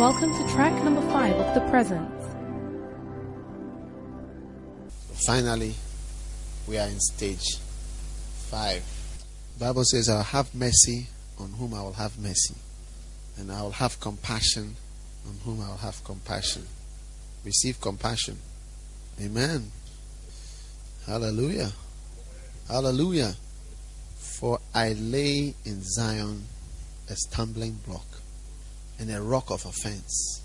Welcome to track number five of the present. Finally, we are in stage five. Bible says, I'll have mercy on whom I will have mercy, and I will have compassion on whom I will have compassion. Receive compassion. Amen. Hallelujah. Hallelujah. For I lay in Zion a stumbling block and a rock of offense,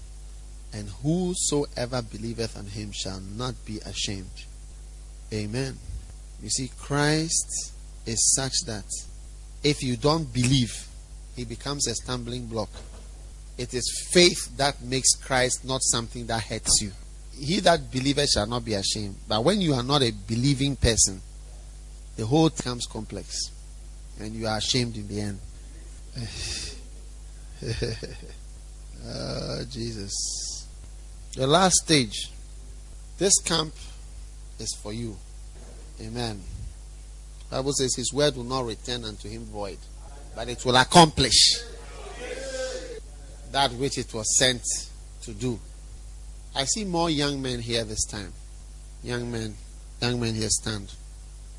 and whosoever believeth on him shall not be ashamed. Amen. You see, Christ is such that if you don't believe, he becomes a stumbling block. It is faith that makes Christ not something that hurts you. He that believeth shall not be ashamed. But when you are not a believing person, the whole becomes complex. And you are ashamed in the end. oh, Jesus. The last stage. This camp is for you. Amen. Bible says his word will not return unto him void, but it will accomplish that which it was sent to do. I see more young men here this time. Young men, young men here stand.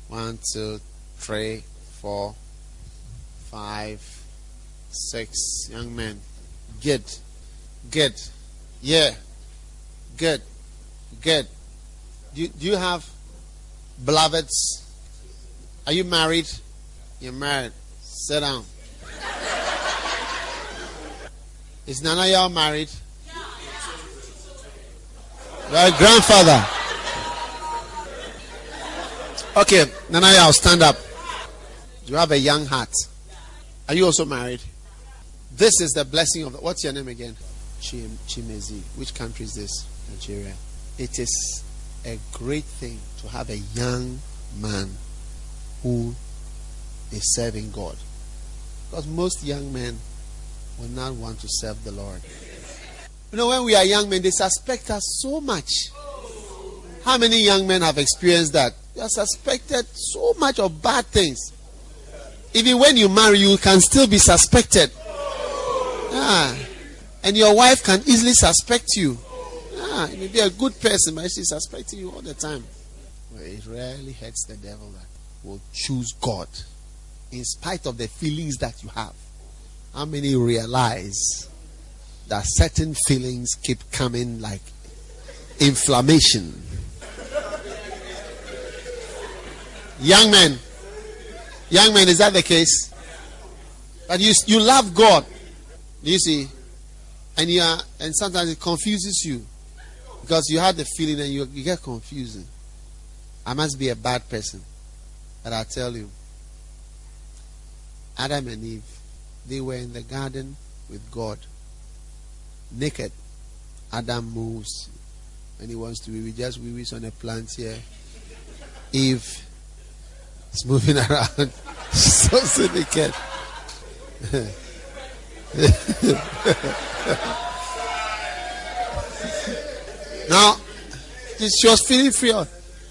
One, two, three, four, five, six young men. Good. Good. Yeah. Good. Good. Do, do you have beloveds? Are you married? You're married. Sit down. Is of y'all married? Your grandfather. Okay, Nana, y'all stand up. You have a young heart. Are you also married? This is the blessing of the, what's your name again? Chim, Chimezi. Which country is this? Nigeria. It is a great thing to have a young man who is serving God. Because most young men will not want to serve the Lord. You know, when we are young men, they suspect us so much. How many young men have experienced that? You are suspected so much of bad things. Even when you marry, you can still be suspected. Ah. And your wife can easily suspect you. Ah, you may be a good person, but she's suspecting you all the time. Well, it really hurts the devil that will choose God in spite of the feelings that you have. How many realize that certain feelings keep coming like inflammation? Young men, young men, is that the case? But you you love God, Do you see, and you are, and sometimes it confuses you because you had the feeling and you, you get confusing. I must be a bad person. But I tell you, Adam and Eve, they were in the garden with God. Naked. Adam moves and he wants to be. We just we wish on a plant here. Eve is moving around. so naked. now, she was feeling free.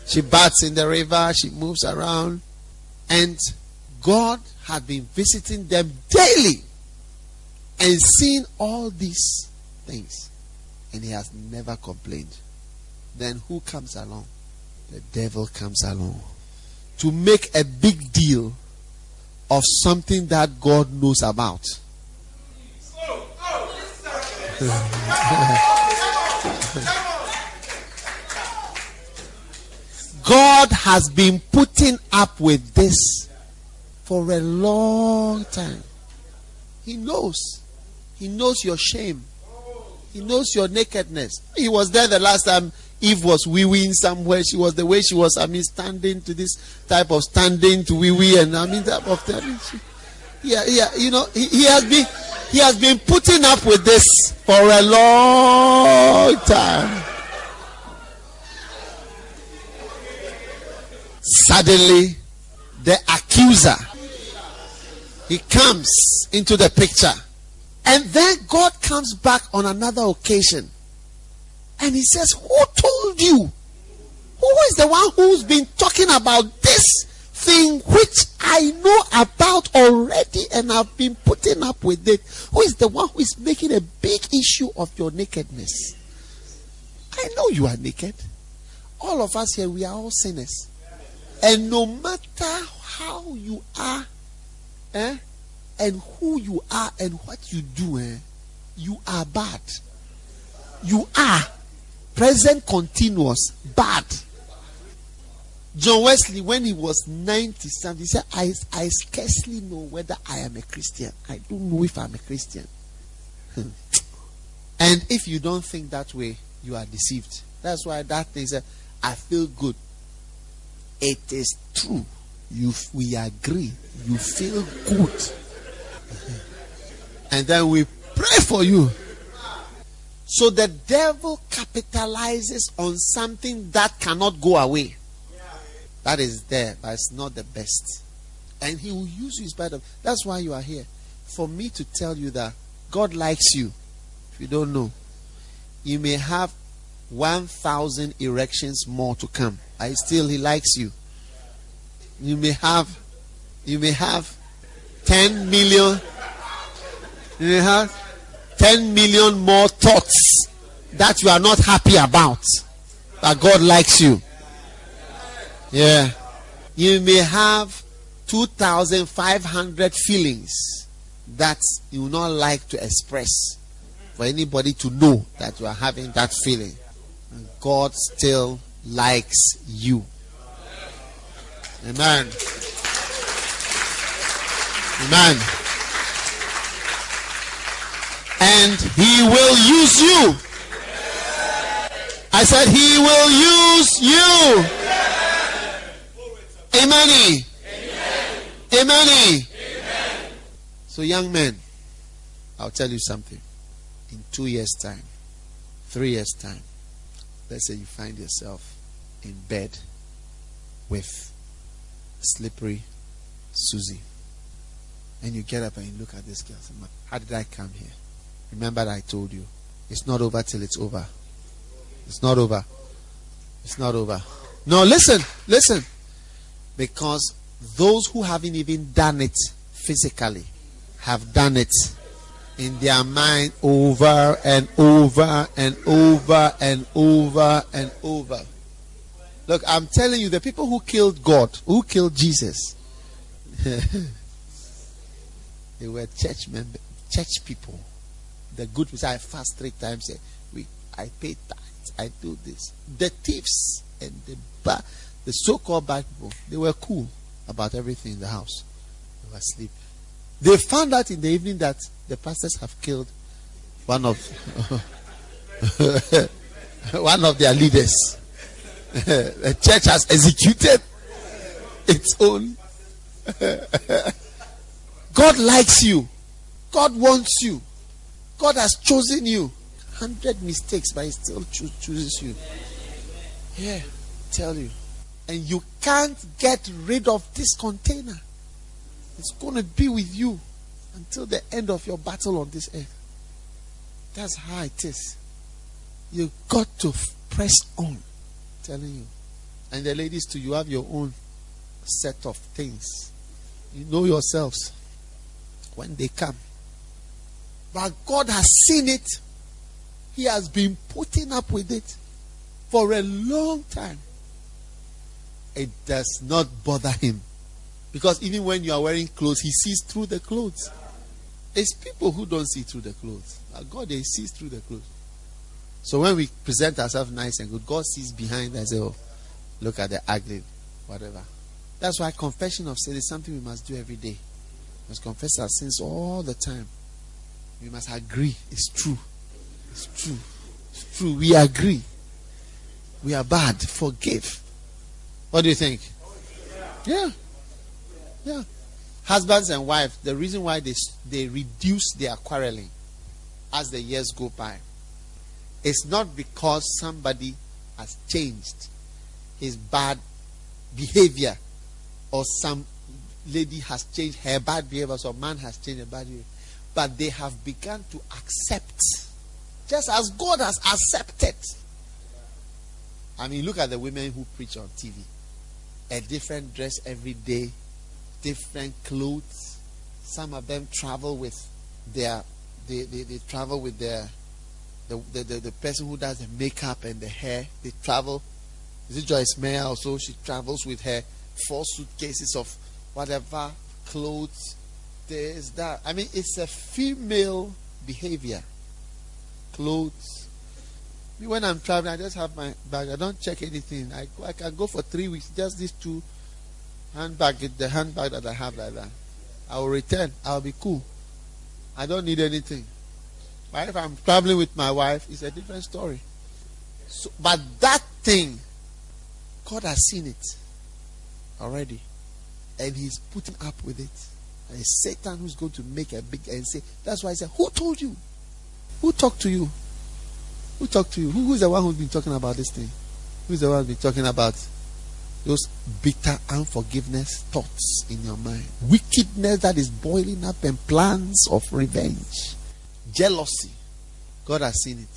She bats in the river, she moves around. And God had been visiting them daily and seeing all these things. And he has never complained. Then who comes along? The devil comes along to make a big deal of something that God knows about. God has been putting up with this for a long time. He knows. He knows your shame. He knows your nakedness. He was there the last time Eve was wee weeing somewhere. She was the way she was, I mean, standing to this type of standing to wee wee and I mean type of thing. Yeah, yeah, you know, he, he has been he has been putting up with this for a long time. Suddenly, the accuser he comes into the picture. And then God comes back on another occasion. And he says, Who told you? Who is the one who's been talking about this thing which I know about already and I've been putting up with it. Who is the one who is making a big issue of your nakedness? I know you are naked. All of us here, we are all sinners. And no matter how you are, eh, and who you are and what you do, eh, you are bad. You are present continuous bad. John Wesley, when he was 90 something, he said, I, I scarcely know whether I am a Christian. I don't know if I'm a Christian. Hmm. and if you don't think that way, you are deceived. That's why that thing said, I feel good. It is true. You, we agree. You feel good. and then we pray for you. So the devil capitalizes on something that cannot go away. That is there, but it's not the best. And he will use you in spite of. That's why you are here. For me to tell you that God likes you. If you don't know, you may have 1,000 erections more to come. I still, he likes you. You may have, you may have 10 million, you may have 10 million more thoughts that you are not happy about. But God likes you. Yeah. You may have 2,500 feelings that you will not like to express for anybody to know that you are having that feeling. And God still likes you. Amen. Amen. And He will use you. I said, He will use you. Amen. Amen. So, young men, I'll tell you something. In two years' time, three years' time, let's say you find yourself in bed with slippery Susie. And you get up and you look at this girl. How did I come here? Remember I told you. It's not over till it's over. It's not over. It's not over. No, listen, listen. Because those who haven't even done it physically have done it in their mind over and over and over and over and over. Look, I'm telling you, the people who killed God, who killed Jesus, they were church members, church people. The good people. I fast three times. We, I pay tithes. I do this. The thieves and the bad the so called bad people, they were cool about everything in the house. They were asleep. They found out in the evening that the pastors have killed one of one of their leaders. the church has executed its own. God likes you. God wants you. God has chosen you. Hundred mistakes, but He still cho- chooses you. Yeah, tell you. And you can't get rid of this container. It's going to be with you until the end of your battle on this earth. That's how it is. You got to press on. I'm telling you. And the ladies too, you have your own set of things. You know yourselves when they come. But God has seen it. He has been putting up with it for a long time it does not bother him. Because even when you are wearing clothes, he sees through the clothes. It's people who don't see through the clothes. God, they sees through the clothes. So when we present ourselves nice and good, God sees behind and us. Oh, look at the ugly, whatever. That's why confession of sin is something we must do every day. We must confess our sins all the time. We must agree. It's true. It's true. It's true. We agree. We are bad. Forgive. What do you think? Yeah. Yeah. Husbands and wives, the reason why they, they reduce their quarreling as the years go by is not because somebody has changed his bad behavior or some lady has changed her bad behavior or man has changed her bad behavior. But they have begun to accept, just as God has accepted. I mean, look at the women who preach on TV a different dress every day, different clothes. Some of them travel with their they, they, they travel with their the, the, the, the person who does the makeup and the hair. They travel. Is it Joyce Meyer also? She travels with her four suitcases of whatever clothes. There's that. I mean, it's a female behavior. Clothes. When I'm traveling, I just have my bag. I don't check anything. I, I can go for three weeks. Just these two handbag, the handbag that I have like that. I will return. I'll be cool. I don't need anything. But if I'm traveling with my wife, it's a different story. So, but that thing, God has seen it already. And He's putting up with it. And it's Satan who's going to make a big and say, That's why I said, Who told you? Who talked to you? Who talked to you? Who, who's the one who's been talking about this thing? Who's the one who's been talking about those bitter unforgiveness thoughts in your mind? Wickedness that is boiling up and plans of revenge, jealousy. God has seen it.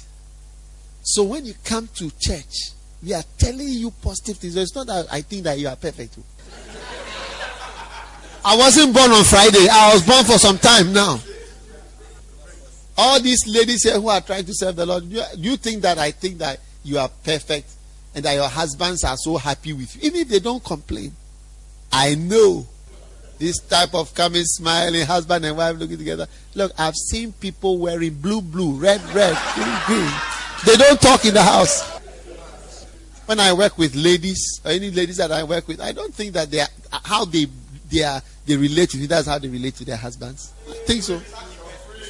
So when you come to church, we are telling you positive things. It's not that I think that you are perfect. I wasn't born on Friday. I was born for some time now. All these ladies here who are trying to serve the Lord, do you, do you think that I think that you are perfect and that your husbands are so happy with you? Even if they don't complain, I know this type of coming, smiling, husband and wife looking together. Look, I've seen people wearing blue, blue, red, red, green, green. They don't talk in the house. When I work with ladies, or any ladies that I work with, I don't think that they are, how they they are they relate to you. That's how they relate to their husbands. I think so.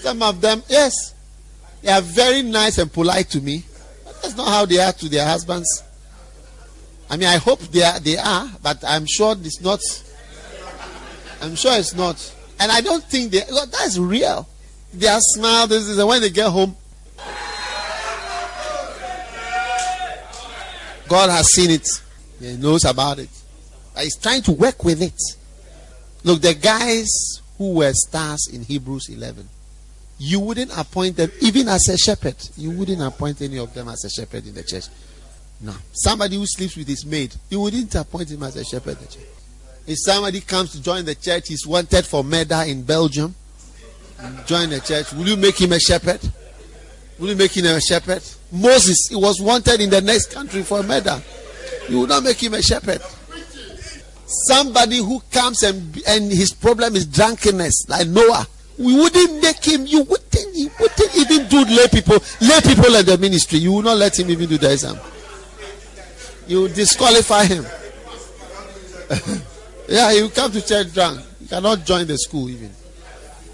Some of them, yes, they are very nice and polite to me. But that's not how they are to their husbands. I mean, I hope they are, they are, but I'm sure it's not. I'm sure it's not. And I don't think they. That's real. Their smile. This is when they get home. God has seen it. He knows about it. He's trying to work with it. Look, the guys who were stars in Hebrews 11, you wouldn't appoint them even as a shepherd. You wouldn't appoint any of them as a shepherd in the church. No. Somebody who sleeps with his maid, you wouldn't appoint him as a shepherd in the church. If somebody comes to join the church, he's wanted for murder in Belgium, join the church, will you make him a shepherd? Will you make him a shepherd? Moses, he was wanted in the next country for murder. You will not make him a shepherd. Somebody who comes and, and his problem is drunkenness, like Noah. We wouldn't make him, you wouldn't, you wouldn't even do lay people, lay people in the ministry. You will not let him even do the exam. You disqualify him. yeah, he will come to church drunk. He cannot join the school even.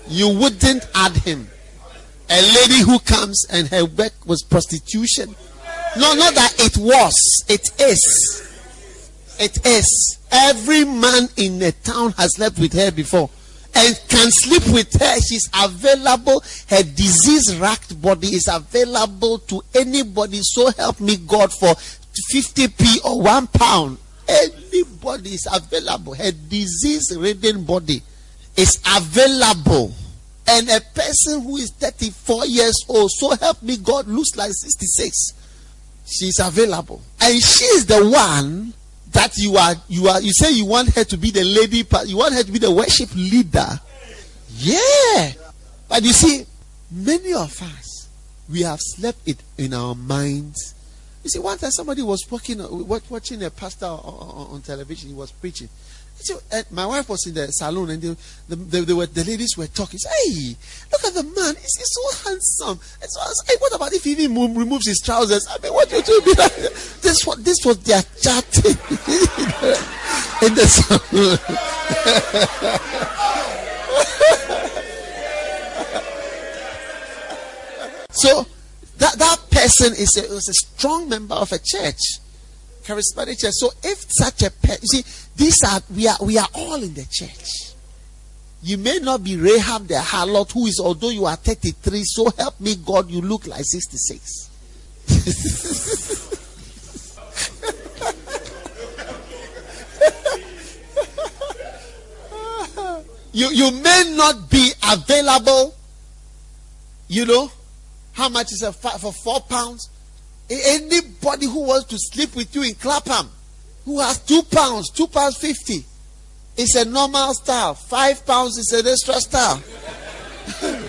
You wouldn't add him. A lady who comes and her work was prostitution. No, not that it was, it is. It is. Every man in the town has slept with her before and can sleep with her. She's available. Her disease racked body is available to anybody. So help me God for 50p or one pound. Anybody is available. Her disease ridden body is available. And a person who is 34 years old, so help me God, looks like 66. She's available. And she is the one that you are you are you say you want her to be the lady you want her to be the worship leader. Yeah. But you see many of us we have slept it in our minds. You see one time somebody was walking watching a pastor on, on television he was preaching so, uh, my wife was in the salon and they, the, the, they were, the ladies were talking. Said, hey, look at the man. He's, he's so handsome. And so I hey, what about if he even move, removes his trousers? I mean, what do you do? This, was, this was their chatting in the salon. so that, that person is a, is a strong member of a church charismatic church. So if such a person, you see, these are we are we are all in the church. You may not be Rahab the harlot, who is although you are 33, so help me God, you look like 66. you you may not be available. You know how much is a for four pounds? Anybody who wants to sleep with you in Clapham, who has two pounds, two pounds fifty. It's a normal style. Five pounds is an extra style.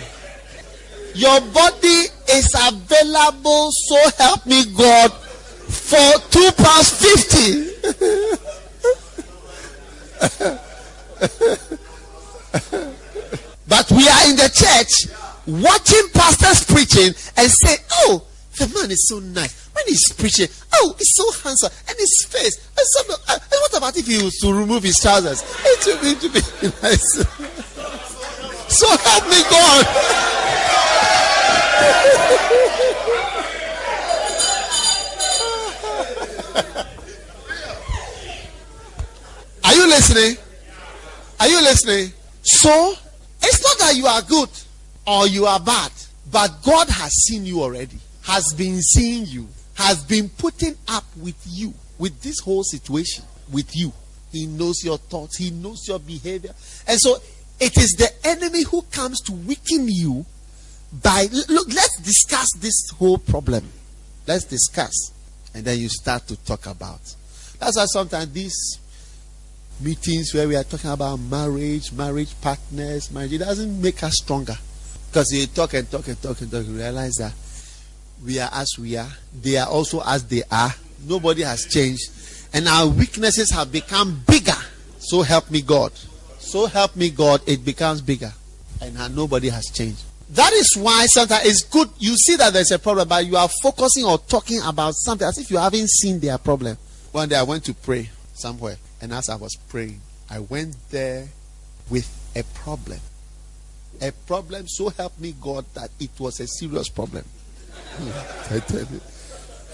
Your body is available, so help me God, for two pounds fifty. but we are in the church watching pastors preaching and say, Oh, the man is so nice. When he's preaching, oh, he's so handsome. And his face. And, so, uh, and what about if he was to remove his trousers? It would be, it be nice. so help me, God. Are you listening? Are you listening? So, it's not that you are good or you are bad, but God has seen you already, has been seeing you, has been putting up with you, with this whole situation, with you. He knows your thoughts, He knows your behavior. And so, it is the enemy who comes to weaken you by. Look, let's discuss this whole problem. Let's discuss. And then you start to talk about. That's why sometimes these meetings where we are talking about marriage, marriage partners, marriage, it doesn't make us stronger. Because you talk and talk and talk and talk, you realize that we are as we are, they are also as they are. Nobody has changed. And our weaknesses have become bigger. So help me God. So help me God, it becomes bigger. And nobody has changed. That is why sometimes it's good. You see that there's a problem, but you are focusing or talking about something as if you haven't seen their problem. One day I went to pray somewhere. And as I was praying, I went there with a problem. A problem, so help me God, that it was a serious problem. I tell you.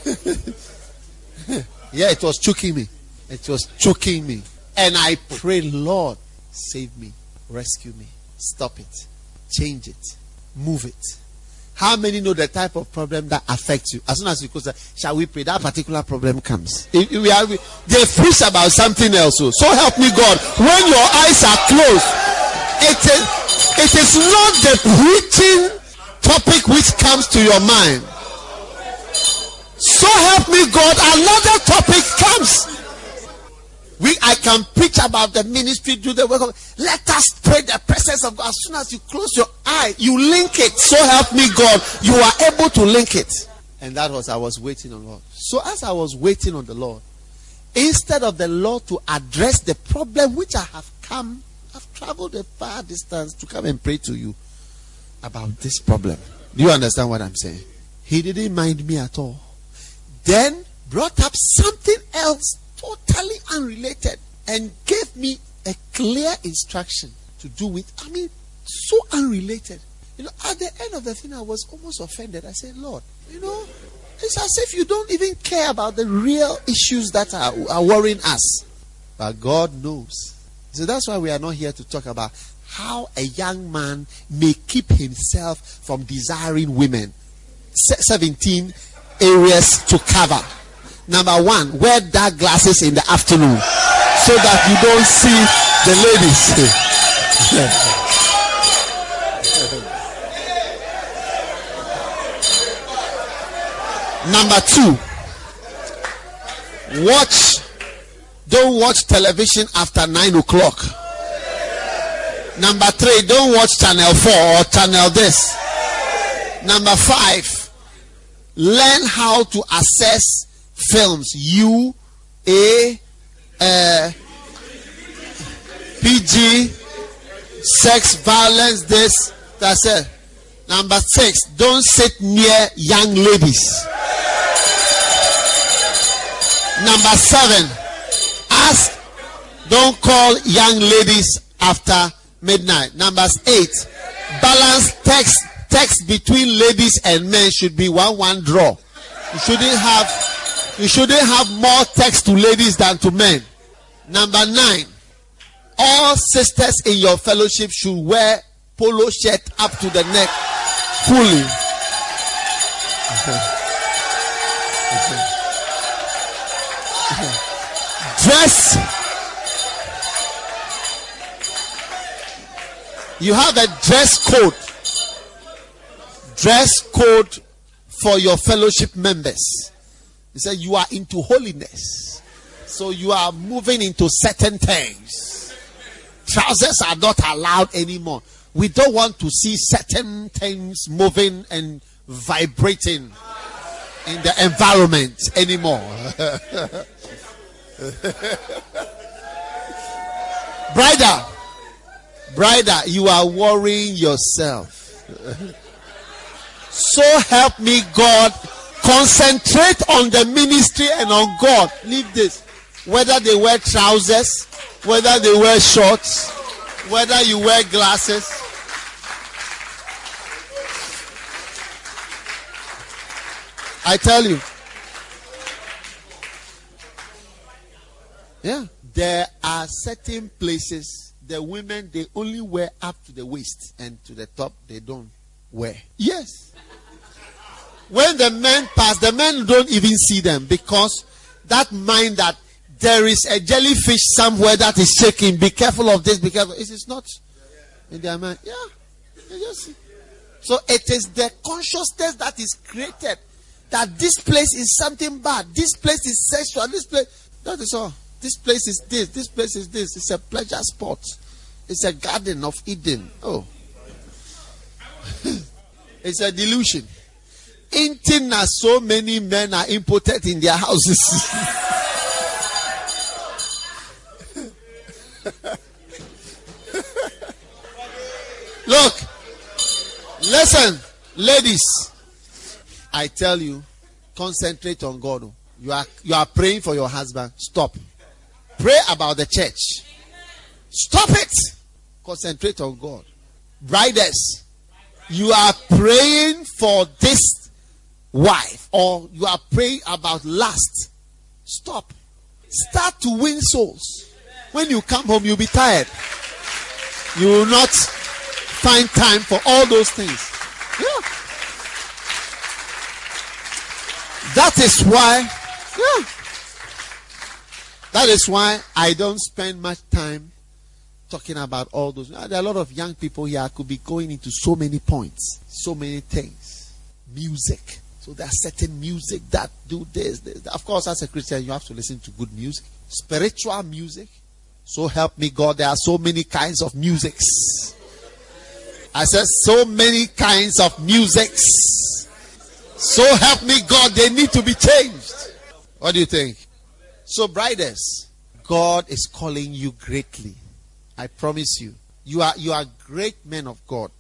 yeah, it was choking me. It was choking me. And I pray, Lord, save me, rescue me, stop it, change it, move it. How many know the type of problem that affects you? As soon as you go, shall we pray? That particular problem comes. If we are, they preach about something else. So, so help me God. When your eyes are closed, it is, it is not the preaching topic which comes to your mind. So help me God, another topic comes. We, I can preach about the ministry, do the work of. Let us pray the presence of God. As soon as you close your eye, you link it. So help me, God. You are able to link it. And that was I was waiting on God. So as I was waiting on the Lord, instead of the Lord to address the problem which I have come, I've traveled a far distance to come and pray to you about this problem. Do you understand what I'm saying? He didn't mind me at all. Then brought up something else totally unrelated and gave me a clear instruction to do with, I mean, so unrelated. You know, at the end of the thing, I was almost offended. I said, Lord, you know, it's as if you don't even care about the real issues that are, are worrying us. But God knows. So that's why we are not here to talk about how a young man may keep himself from desiring women. 17 areas to cover. Number one, wear dark glasses in the afternoon so that you don't see the ladies. Number two, watch, don't watch television after nine o'clock. Number three, don't watch channel four or channel this. Number five, learn how to assess films U A uh, PG sex violence this that's it. Number six, don't sit near young ladies. Number seven, ask, don't call young ladies after midnight. Number eight, balance text text between ladies and men should be one one draw. You shouldn't have you shouldn't have more text to ladies than to men. Number nine, all sisters in your fellowship should wear polo shirt up to the neck fully. Dress. You have a dress code. Dress code for your fellowship members. He said, You are into holiness. So you are moving into certain things. Trousers are not allowed anymore. We don't want to see certain things moving and vibrating in the environment anymore. Brider, Brider, you are worrying yourself. so help me God. Concentrate on the ministry and on God. Leave this. Whether they wear trousers, whether they wear shorts, whether you wear glasses. I tell you. Yeah. There are certain places the women they only wear up to the waist and to the top they don't wear. Yes. When the men pass, the men don't even see them because that mind that there is a jellyfish somewhere that is shaking. Be careful of this. Be careful. It is not in their mind. Yeah. Just, so it is the consciousness that is created that this place is something bad. This place is sexual. This place. That is all. This place is this. This place is this. It's a pleasure spot. It's a garden of Eden. Oh. it's a delusion. Inting so many men are impotent in their houses. Look, listen, ladies. I tell you, concentrate on God. You are you are praying for your husband. Stop. Pray about the church. Stop it. Concentrate on God. Briders, you are praying for this wife or you are praying about lust. Stop. Start to win souls. When you come home, you'll be tired. You will not find time for all those things. Yeah. That is why, yeah. That is why I don't spend much time talking about all those. Ah, there are a lot of young people here. I could be going into so many points, so many things. Music. So there are certain music that do this, this. Of course, as a Christian, you have to listen to good music. Spiritual music. So help me God, there are so many kinds of musics. I said so many kinds of musics. So help me God, they need to be changed. What do you think? So, briders, God is calling you greatly. I promise you. You are you are great men of God.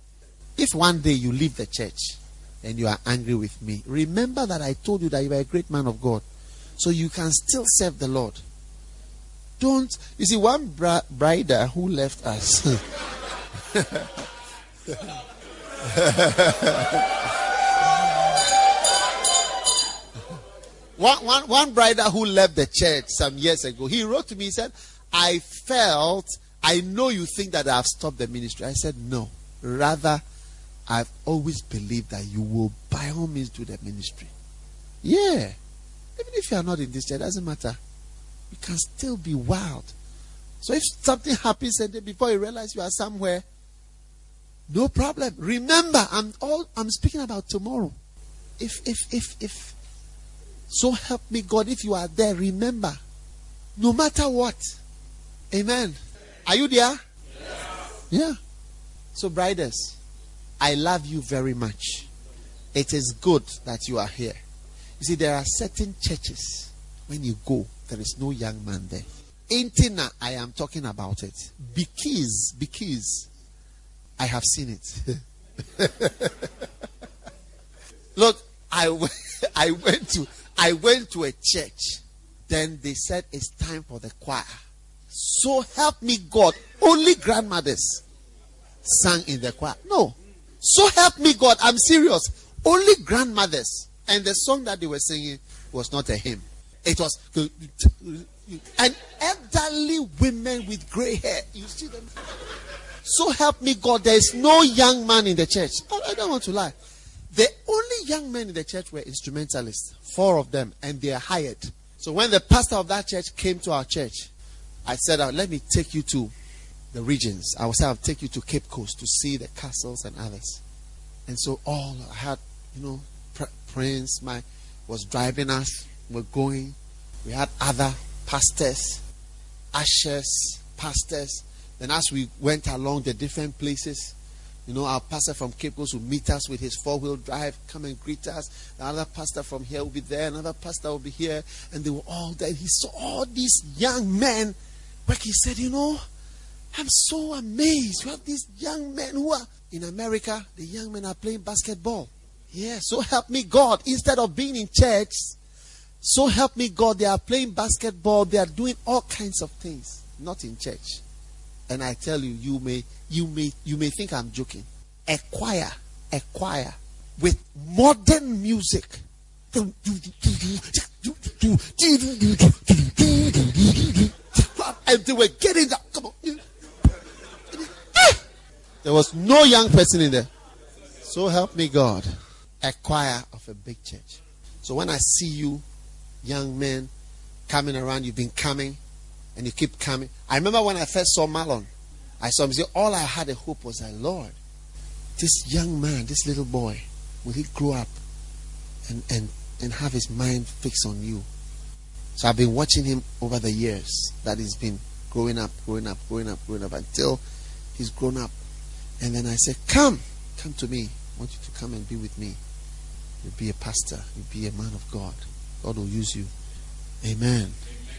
If one day you leave the church and you are angry with me, remember that I told you that you are a great man of God. So you can still serve the Lord. Don't you see one bra- brider who left us? One, one, one brother who left the church some years ago, he wrote to me, he said, I felt, I know you think that I've stopped the ministry. I said, no. Rather, I've always believed that you will by all means do the ministry. Yeah. Even if you are not in this church, it doesn't matter. You can still be wild. So if something happens and then before you realize you are somewhere, no problem. Remember, I'm all I'm speaking about tomorrow. If if if if so help me, God, if you are there, remember, no matter what. Amen. Are you there? Yeah. So, briders, I love you very much. It is good that you are here. You see, there are certain churches, when you go, there is no young man there. Intina, I am talking about it. Because, because I have seen it. Look, I, I went to I went to a church. Then they said it's time for the choir. So help me God. Only grandmothers sang in the choir. No. So help me God. I'm serious. Only grandmothers. And the song that they were singing was not a hymn. It was and elderly women with gray hair. You see them? So help me God. There is no young man in the church. I don't want to lie. The only young men in the church were instrumentalists, four of them, and they are hired. So when the pastor of that church came to our church, I said, oh, Let me take you to the regions. I say, I'll take you to Cape Coast to see the castles and others. And so all I had, you know, Prince, my was driving us. We're going. We had other pastors, ushers, pastors. Then as we went along the different places, you know, our pastor from Cape Coast will meet us with his four-wheel drive, come and greet us. Another pastor from here will be there, another pastor will be here, and they were all there. He saw all these young men work. He said, you know, I'm so amazed. You have these young men who are in America, the young men are playing basketball. Yeah, so help me God. Instead of being in church, so help me God, they are playing basketball, they are doing all kinds of things, not in church. And I tell you, you may you may you may think I'm joking. A choir, a choir with modern music. And they were getting that. Come on. There was no young person in there. So help me God. A choir of a big church. So when I see you, young men, coming around, you've been coming, and you keep coming. I remember when I first saw Marlon, I saw him say, All I had a hope was that, Lord, this young man, this little boy, will he grow up and, and, and have his mind fixed on you? So I've been watching him over the years that he's been growing up, growing up, growing up, growing up until he's grown up. And then I said, Come, come to me. I want you to come and be with me. You'll be a pastor, you'll be a man of God. God will use you. Amen.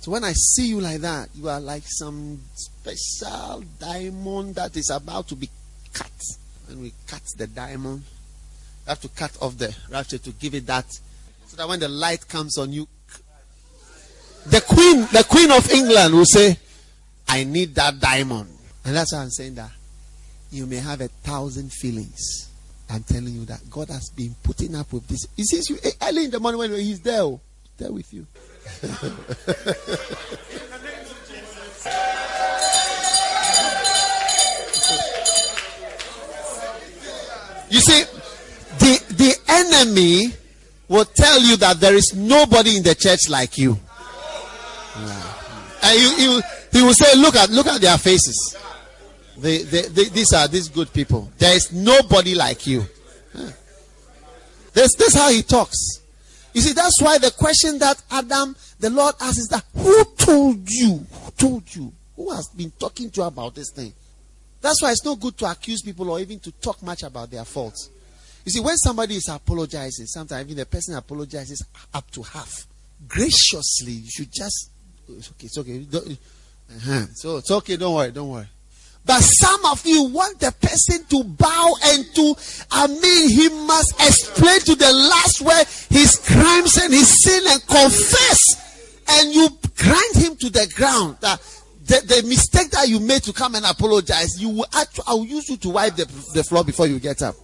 So when I see you like that, you are like some special diamond that is about to be cut. When we cut the diamond, you have to cut off the rapture to give it that, so that when the light comes on you, the queen, the queen of England will say, "I need that diamond," and that's why I'm saying that. You may have a thousand feelings. I'm telling you that God has been putting up with this. He sees you early in the morning when He's there, oh, there with you. you see, the, the enemy will tell you that there is nobody in the church like you. And he, he, he will say, look at, look at their faces. They, they, they, these are these good people. There is nobody like you. This, this is how he talks. You see, that's why the question that Adam, the Lord asks is that who told you? Who told you? Who has been talking to you about this thing? That's why it's not good to accuse people or even to talk much about their faults. You see, when somebody is apologizing, sometimes even the person apologizes up to half. Graciously, you should just it's okay, it's okay. Uh-huh. So it's okay, don't worry, don't worry. But some of you want the person to bow and to, I mean, he must explain to the last where his crimes and his sin and confess. And you grind him to the ground. That the, the mistake that you made to come and apologize, you will actually, I will use you to wipe the, the floor before you get up.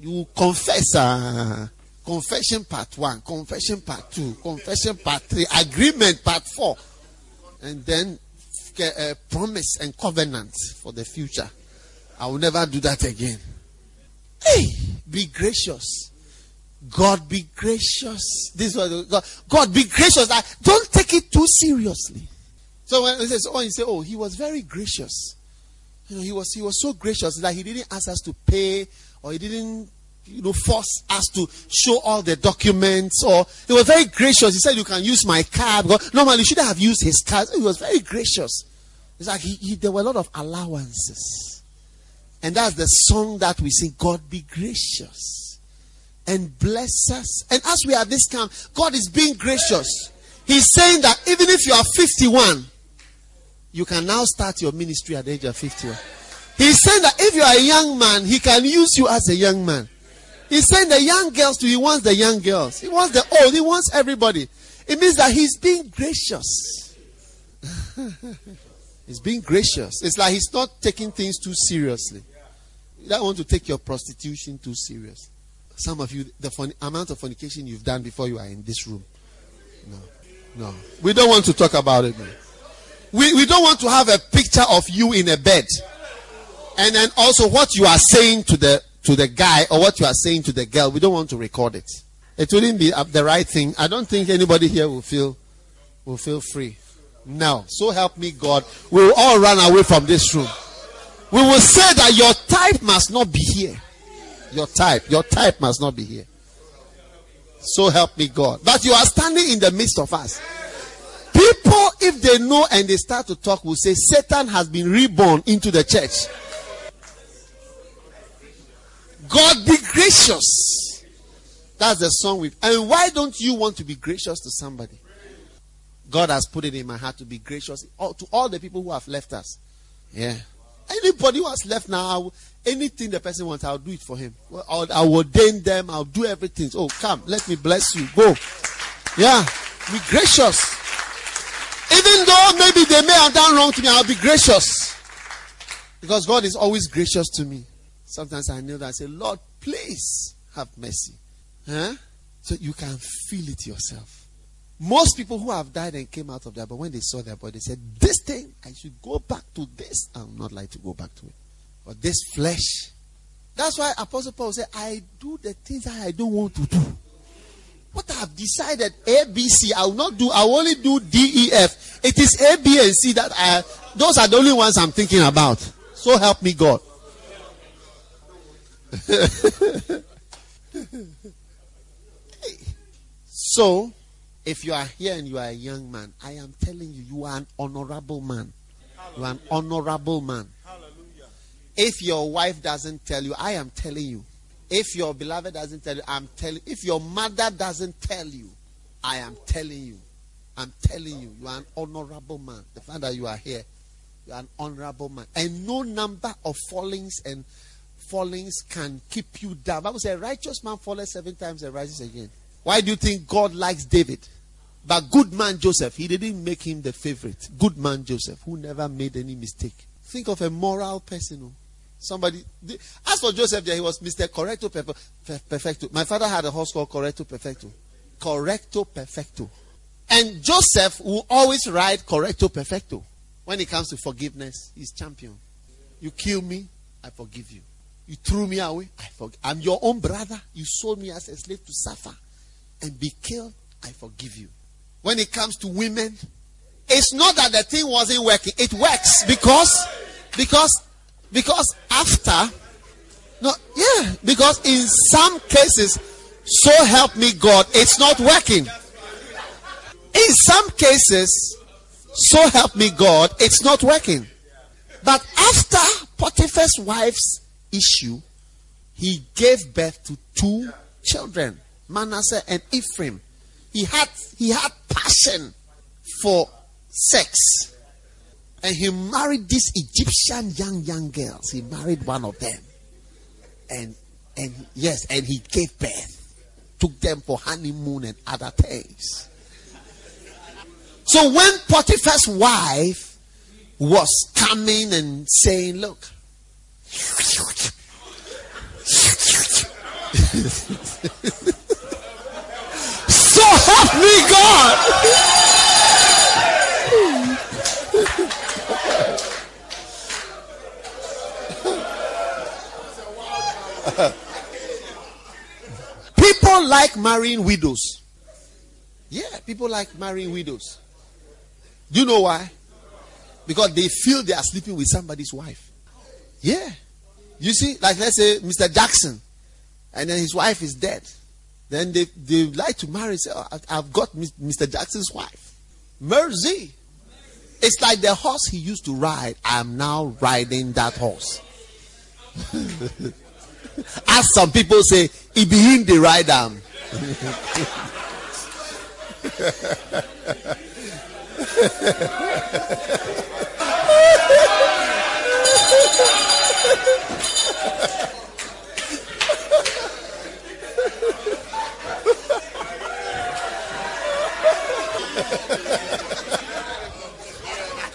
You confess, uh, confession part one, confession part two, confession part three, agreement part four. And then a promise and covenant for the future. I will never do that again. Hey, be gracious. God be gracious. This was God. God be gracious. Don't take it too seriously. So when he says, "Oh," you say, "Oh, he was very gracious." You know, he was he was so gracious that he didn't ask us to pay or he didn't you know, force us to show all the documents, or he was very gracious. He said, "You can use my car." Because normally, you shouldn't have used his car. He was very gracious. It's like he, he, there were a lot of allowances, and that's the song that we sing. God be gracious and bless us. And as we are this camp, God is being gracious. He's saying that even if you are 51, you can now start your ministry at the age of 51. He's saying that if you are a young man, he can use you as a young man. He's saying the young girls too. He wants the young girls. He wants the old. He wants everybody. It means that he's being gracious. he's being gracious. It's like he's not taking things too seriously. You don't want to take your prostitution too serious. Some of you, the fun, amount of fornication you've done before you are in this room. No. No. We don't want to talk about it. We, we don't want to have a picture of you in a bed. And then also what you are saying to the to the guy or what you are saying to the girl, we don't want to record it. It wouldn't be uh, the right thing. I don't think anybody here will feel will feel free. No. So help me God. We will all run away from this room. We will say that your type must not be here. Your type, your type must not be here. So help me God. But you are standing in the midst of us. People if they know and they start to talk, will say Satan has been reborn into the church. God be gracious. That's the song we and why don't you want to be gracious to somebody? God has put it in my heart to be gracious to all the people who have left us. Yeah. Anybody who has left now, anything the person wants, I'll do it for him. I'll, I'll ordain them. I'll do everything. Oh, come, let me bless you. Go. Yeah. Be gracious. Even though maybe they may have done wrong to me, I'll be gracious. Because God is always gracious to me. Sometimes I kneel that I say, Lord, please have mercy. Huh? So you can feel it yourself. Most people who have died and came out of there, but when they saw their body, they said, This thing, I should go back to this. I would not like to go back to it. But this flesh. That's why Apostle Paul said, I do the things that I don't want to do. What I have decided, A, B, C, I will not do, I will only do D, E, F. It is A, B, and C that I, those are the only ones I'm thinking about. So help me God. So, if you are here and you are a young man, I am telling you, you are an honorable man. You are an honorable man. Hallelujah. If your wife doesn't tell you, I am telling you. If your beloved doesn't tell you, I'm telling If your mother doesn't tell you, I am telling you. I'm telling you, you are an honorable man. The fact that you are here, you are an honorable man. And no number of fallings and fallings can keep you down. Bible says, a righteous man falls seven times and rises again. Why do you think God likes David? But good man Joseph, he didn't make him the favorite. Good man Joseph, who never made any mistake. Think of a moral person. Oh. Somebody, as for Joseph, there he was Mr. Correcto Perfecto. My father had a horse called Correcto Perfecto. Correcto Perfecto. And Joseph will always ride Correcto Perfecto. When it comes to forgiveness, he's champion. You kill me, I forgive you. You threw me away, I forgive. I'm your own brother. You sold me as a slave to suffer and be killed, I forgive you when it comes to women, it's not that the thing wasn't working. It works because, because, because after, no, yeah, because in some cases, so help me God, it's not working. In some cases, so help me God, it's not working. But after Potiphar's wife's issue, he gave birth to two children, Manasseh and Ephraim. He had he had passion for sex. And he married these Egyptian young young girls. He married one of them. And and yes, and he gave birth. Took them for honeymoon and other things. So when Potiphar's wife was coming and saying, Look, So help me, God. people like marrying widows. Yeah, people like marrying widows. Do you know why? Because they feel they are sleeping with somebody's wife. Yeah. You see, like let's say Mr. Jackson, and then his wife is dead. Then they, they like to marry. Say, oh, I've got Mr. Jackson's wife. Mercy. It's like the horse he used to ride. I'm now riding that horse. As some people say, he be in the rider.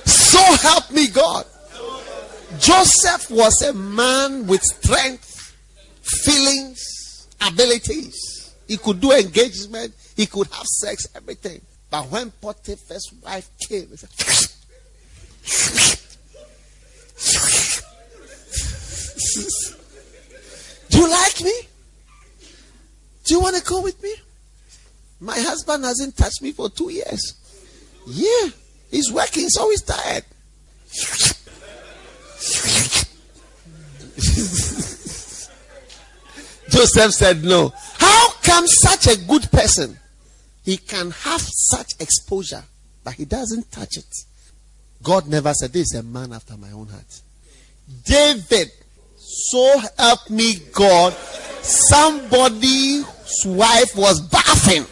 so help me God. Joseph was a man with strength, feelings, abilities. He could do engagement, he could have sex, everything. But when Potiphar's wife came, he said, Do you like me? Do you want to go with me? My husband hasn't touched me for two years. Yeah, he's working, so he's tired. Joseph said, No. How come such a good person he can have such exposure but he doesn't touch it. God never said, This is a man after my own heart. David, so help me God, somebody's wife was bathing.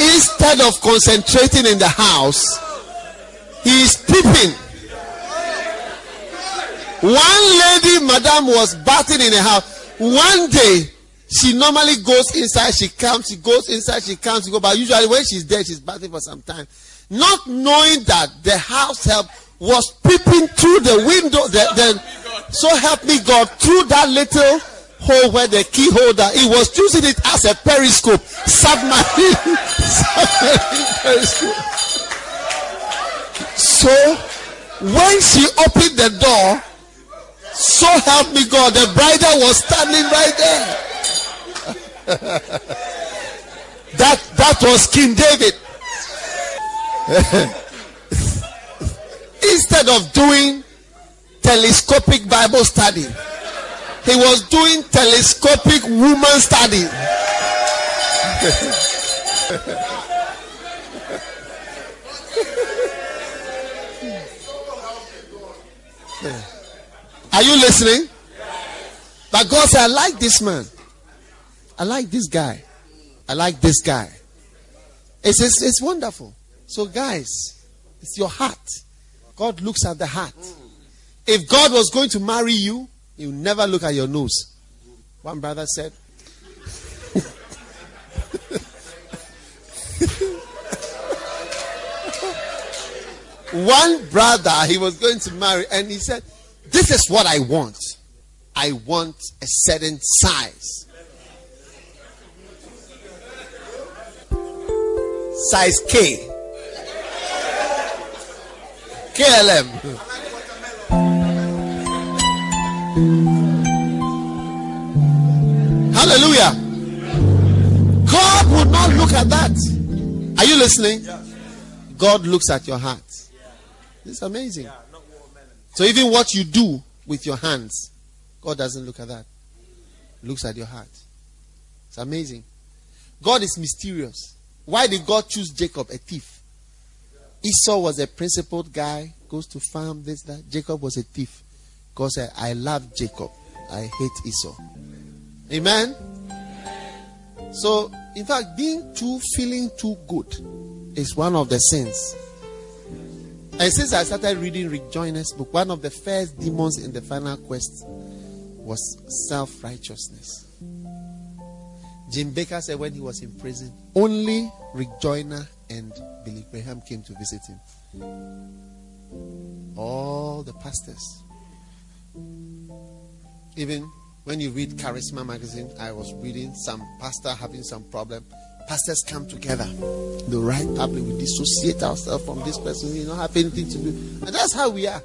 Instead of concentrating in the house, he is peeping. One lady, madam, was bathing in the house. One day, she normally goes inside, she comes, she goes inside, she comes, she goes. But usually, when she's there, she's bathing for some time. Not knowing that the house help was peeping through the window. The, the, so help me God, through that little hole where the key holder, he was using it as a periscope. Submarine, submarine periscope. So, when she opened the door, so help me God, the bridal was standing right there. that that was King David. Instead of doing telescopic Bible study, he was doing telescopic woman study. Are you listening? But God said, I like this man. I like this guy. I like this guy. It's, it's, it's wonderful. So, guys, it's your heart. God looks at the heart. If God was going to marry you, he would never look at your nose. One brother said, One brother, he was going to marry, and he said, this is what I want. I want a certain size. Size K. KLM. Hallelujah. God would not look at that. Are you listening? God looks at your heart. It's amazing. So even what you do with your hands, God doesn't look at that. He looks at your heart. It's amazing. God is mysterious. Why did God choose Jacob, a thief? Esau was a principled guy, goes to farm, this, that. Jacob was a thief. God said, I love Jacob. I hate Esau. Amen. So, in fact, being too, feeling too good is one of the sins. And since I started reading Rick Joyner's book, one of the first demons in the final quest was self righteousness. Jim Bakker said when he was in prison, only Rick Joyner and Billy Graham came to visit him. All the pastors. Even when you read Charisma magazine, I was reading some pastor having some problem pastors come together. The right public, we dissociate ourselves from this person. We don't have anything to do. And that's how we are.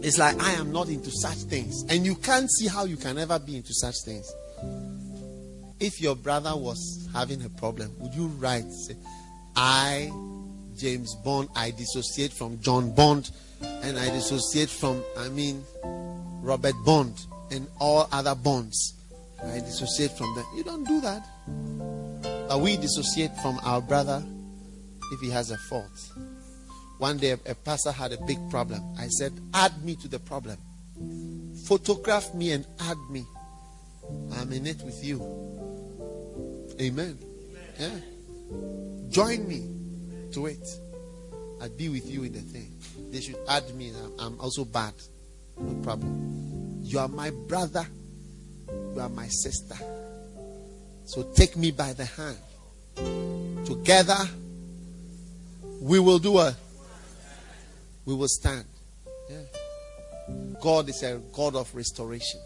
It's like I am not into such things. And you can't see how you can ever be into such things. If your brother was having a problem, would you write, say, I, James Bond, I dissociate from John Bond, and I dissociate from, I mean, Robert Bond, and all other bonds. I dissociate from them. You don't do that. But we dissociate from our brother if he has a fault. One day, a pastor had a big problem. I said, Add me to the problem. Photograph me and add me. I'm in it with you. Amen. Yeah. Join me to it. I'd be with you in the thing. They should add me. I'm also bad. No problem. You are my brother you are my sister. So take me by the hand. Together, we will do a. We will stand. Yeah. God is a God of restoration.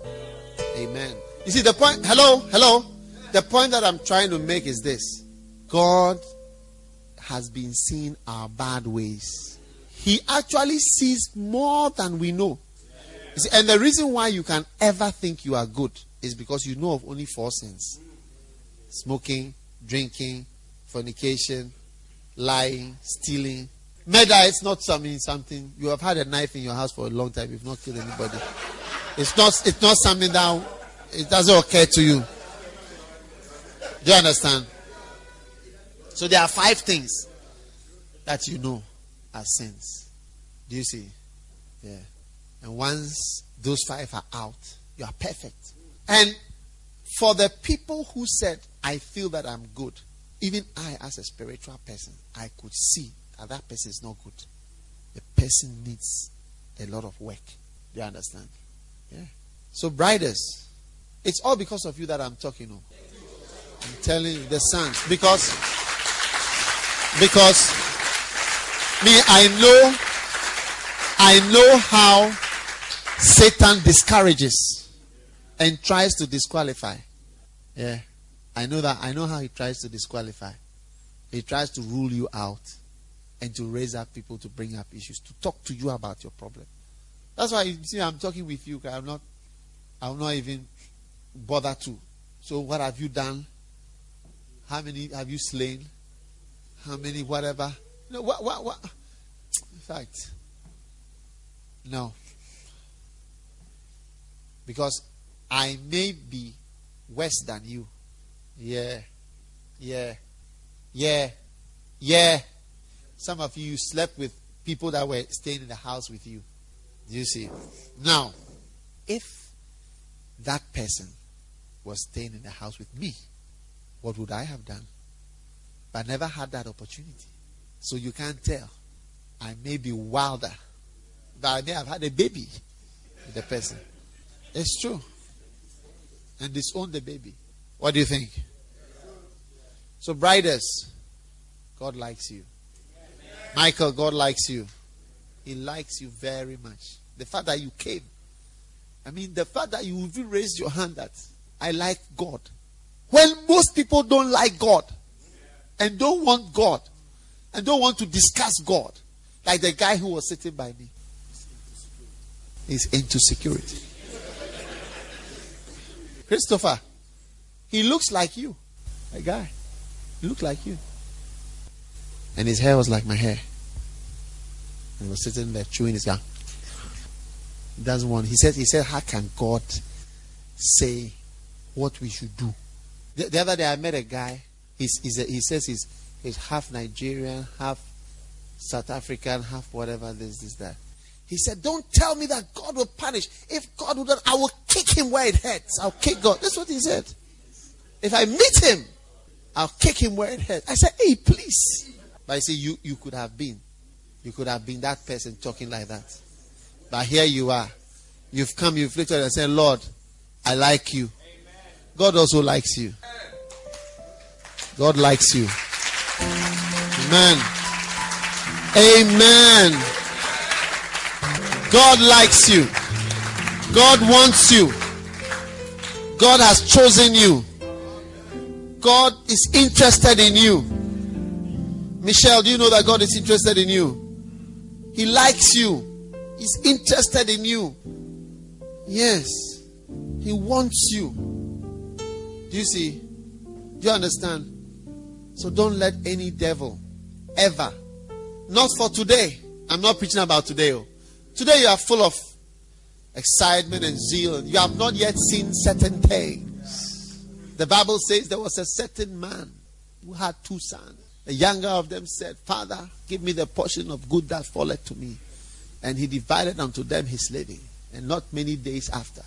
Amen. You see the point? Hello, hello. The point that I'm trying to make is this God has been seeing our bad ways. He actually sees more than we know. See, and the reason why you can ever think you are good is because you know of only four sins smoking, drinking, fornication, lying, stealing. Murder is not something, something. You have had a knife in your house for a long time, you've not killed anybody. It's not, it's not something that it doesn't occur to you. Do you understand? So there are five things that you know are sins. Do you see? Yeah. And once those five are out, you are perfect. And for the people who said, I feel that I'm good, even I, as a spiritual person, I could see that that person is not good. The person needs a lot of work. Do you understand? Yeah. So, brides, it's all because of you that I'm talking of. I'm telling you, the sons. Because, because, me, I know, I know how Satan discourages and tries to disqualify. Yeah. I know that. I know how he tries to disqualify. He tries to rule you out and to raise up people to bring up issues, to talk to you about your problem. That's why you see I'm talking with you. I'm not I'm not even bother to. So what have you done? How many have you slain? How many whatever? No, what what what in fact. No. Because I may be worse than you. Yeah. Yeah. Yeah. Yeah. Some of you slept with people that were staying in the house with you. Do you see? Now, if that person was staying in the house with me, what would I have done? But I never had that opportunity. So you can't tell. I may be wilder, but I may have had a baby with the person. It's true. And disown the baby. What do you think? So, brides, God likes you. Michael, God likes you. He likes you very much. The fact that you came. I mean, the fact that you even raised your hand that I like God. When most people don't like God and don't want God and don't want to discuss God, like the guy who was sitting by me, he's into security. Christopher, he looks like you, a guy. He looked like you. And his hair was like my hair. And he was sitting there chewing his gum. Doesn't want. He said, he said, how can God say what we should do? The, the other day I met a guy. He's, he's a, he says he's, he's half Nigerian, half South African, half whatever this, this, that. He said, Don't tell me that God will punish. If God would I will kick him where it hurts. I'll kick God. That's what he said. If I meet him, I'll kick him where it hurts. I said, Hey, please. But I say, you, you could have been. You could have been that person talking like that. But here you are. You've come, you've it and said, Lord, I like you. God also likes you. God likes you. Amen. Amen. God likes you. God wants you. God has chosen you. God is interested in you. Michelle, do you know that God is interested in you? He likes you. He's interested in you. Yes. He wants you. Do you see? Do you understand? So don't let any devil ever, not for today. I'm not preaching about today. Oh. Today you are full of excitement and zeal. You have not yet seen certain things. The Bible says there was a certain man who had two sons. The younger of them said, Father, give me the portion of good that falleth to me. And he divided unto them his living. And not many days after,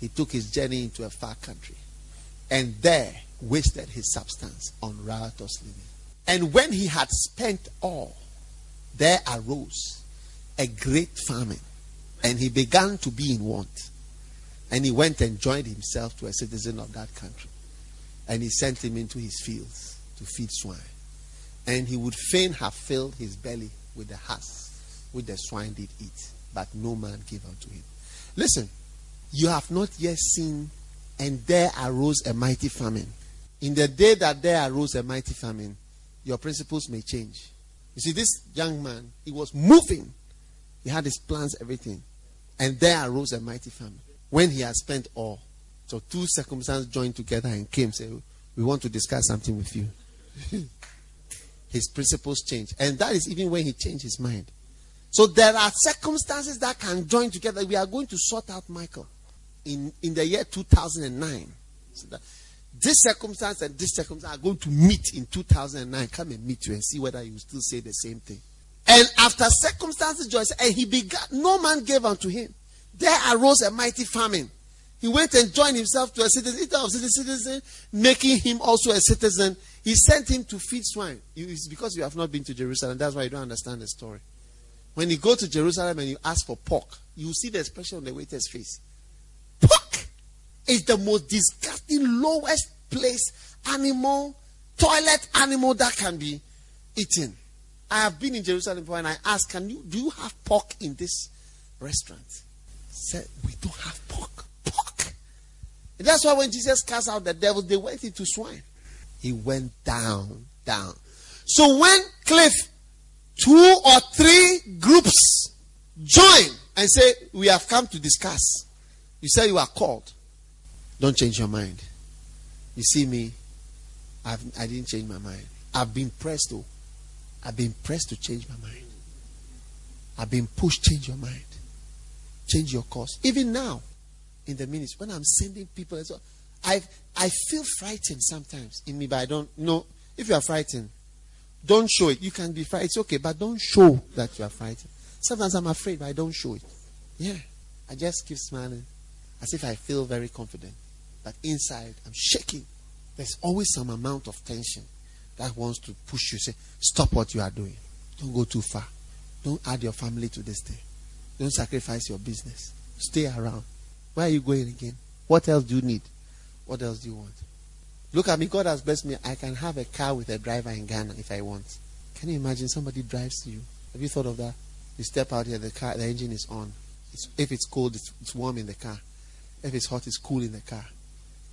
he took his journey into a far country. And there wasted his substance on riotous living. And when he had spent all, there arose a great famine. And he began to be in want. And he went and joined himself to a citizen of that country. And he sent him into his fields to feed swine. And he would fain have filled his belly with the husk which the swine did eat, but no man gave unto him. Listen, you have not yet seen, and there arose a mighty famine. In the day that there arose a mighty famine, your principles may change. You see, this young man, he was moving. He had his plans, everything. And there arose a mighty famine. When he had spent all. So two circumstances joined together and came, say, We want to discuss something with you. his principles changed. And that is even when he changed his mind. So there are circumstances that can join together. We are going to sort out Michael in, in the year 2009. So that this circumstance and this circumstance are going to meet in 2009. Come and meet you and see whether you still say the same thing. And after circumstances, Joy and he began, no man gave unto him. There arose a mighty famine. He went and joined himself to a citizen, of citizen, making him also a citizen. He sent him to feed swine. It's because you have not been to Jerusalem. That's why you don't understand the story. When you go to Jerusalem and you ask for pork, you see the expression on the waiter's face. Is the most disgusting, lowest place animal, toilet animal that can be eaten. I have been in Jerusalem before and I asked, Can you do you have pork in this restaurant? Said, We don't have pork. Pork. And that's why when Jesus cast out the devils, they went into swine. He went down, down. So when Cliff, two or three groups join and say, We have come to discuss. You say you are called. Don't change your mind. You see me, I've, I didn't change my mind. I've been pressed though. I've been pressed to change my mind. I've been pushed, change your mind. Change your course. Even now, in the ministry, when I'm sending people, I I feel frightened sometimes in me, but I don't know. If you are frightened, don't show it. You can be frightened. It's okay, but don't show that you are frightened. Sometimes I'm afraid, but I don't show it. Yeah. I just keep smiling as if I feel very confident. But inside, I'm shaking. There's always some amount of tension that wants to push you. Say, stop what you are doing. Don't go too far. Don't add your family to this thing. Don't sacrifice your business. Stay around. Where are you going again? What else do you need? What else do you want? Look at me. God has blessed me. I can have a car with a driver in Ghana if I want. Can you imagine somebody drives you? Have you thought of that? You step out here, the car, the engine is on. It's, if it's cold, it's, it's warm in the car. If it's hot, it's cool in the car.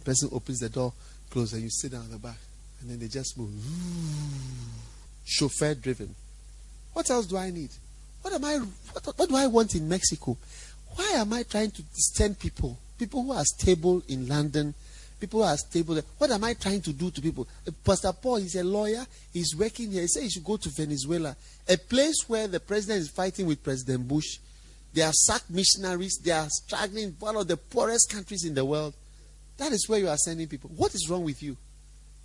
Person opens the door, closes, and you sit down in the back. And then they just move. Chauffeur driven. What else do I need? What am I what, what do I want in Mexico? Why am I trying to send people? People who are stable in London, people who are stable. There. What am I trying to do to people? Uh, Pastor Paul is a lawyer. He's working here. He said he should go to Venezuela, a place where the president is fighting with President Bush. They are sacked missionaries. They are struggling. One of the poorest countries in the world. That is where you are sending people. What is wrong with you?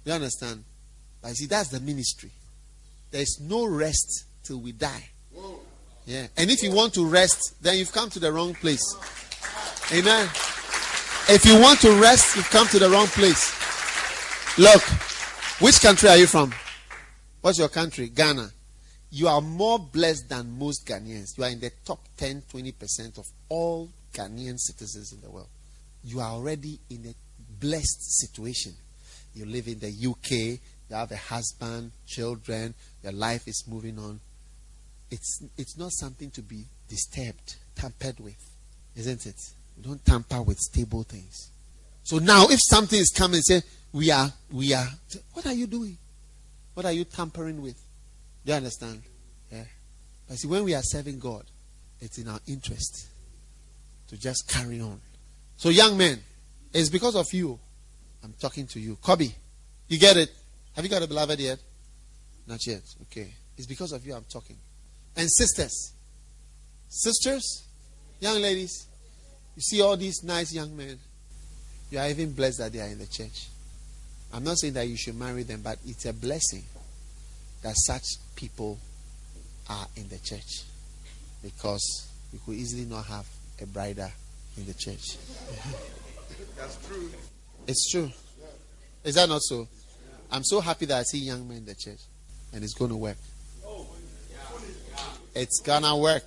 You understand? But see, that's the ministry. There is no rest till we die. Yeah. And if you want to rest, then you've come to the wrong place. Amen. If you want to rest, you've come to the wrong place. Look, which country are you from? What's your country? Ghana. You are more blessed than most Ghanaians. You are in the top 10, 20% of all Ghanaian citizens in the world. You are already in a blessed situation. You live in the UK, you have a husband, children, your life is moving on. It's, it's not something to be disturbed, tampered with, isn't it? We don't tamper with stable things. So now, if something is coming, say, we are, we are, what are you doing? What are you tampering with? Do you understand? Yeah. But see, when we are serving God, it's in our interest to just carry on. So, young men, it's because of you I'm talking to you. Kobe, you get it? Have you got a beloved yet? Not yet. Okay. It's because of you I'm talking. And sisters. Sisters, young ladies, you see all these nice young men. You are even blessed that they are in the church. I'm not saying that you should marry them, but it's a blessing that such people are in the church. Because you could easily not have a brider in the church. That's true. It's true. Is that not so? I'm so happy that I see young men in the church. And it's going to work. It's going to work.